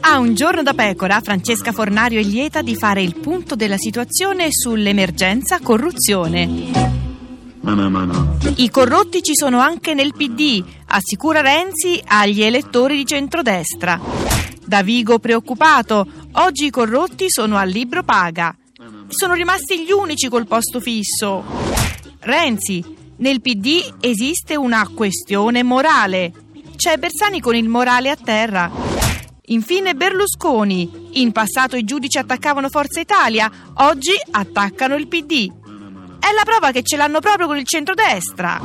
A un giorno da pecora, Francesca Fornario è lieta di fare il punto della situazione sull'emergenza corruzione. I corrotti ci sono anche nel PD, assicura Renzi agli elettori di centrodestra. Davigo preoccupato, oggi i corrotti sono al libro paga. Sono rimasti gli unici col posto fisso. Renzi, nel PD esiste una questione morale. C'è Bersani con il morale a terra. Infine Berlusconi. In passato i giudici attaccavano Forza Italia, oggi attaccano il PD. È la prova che ce l'hanno proprio con il centrodestra.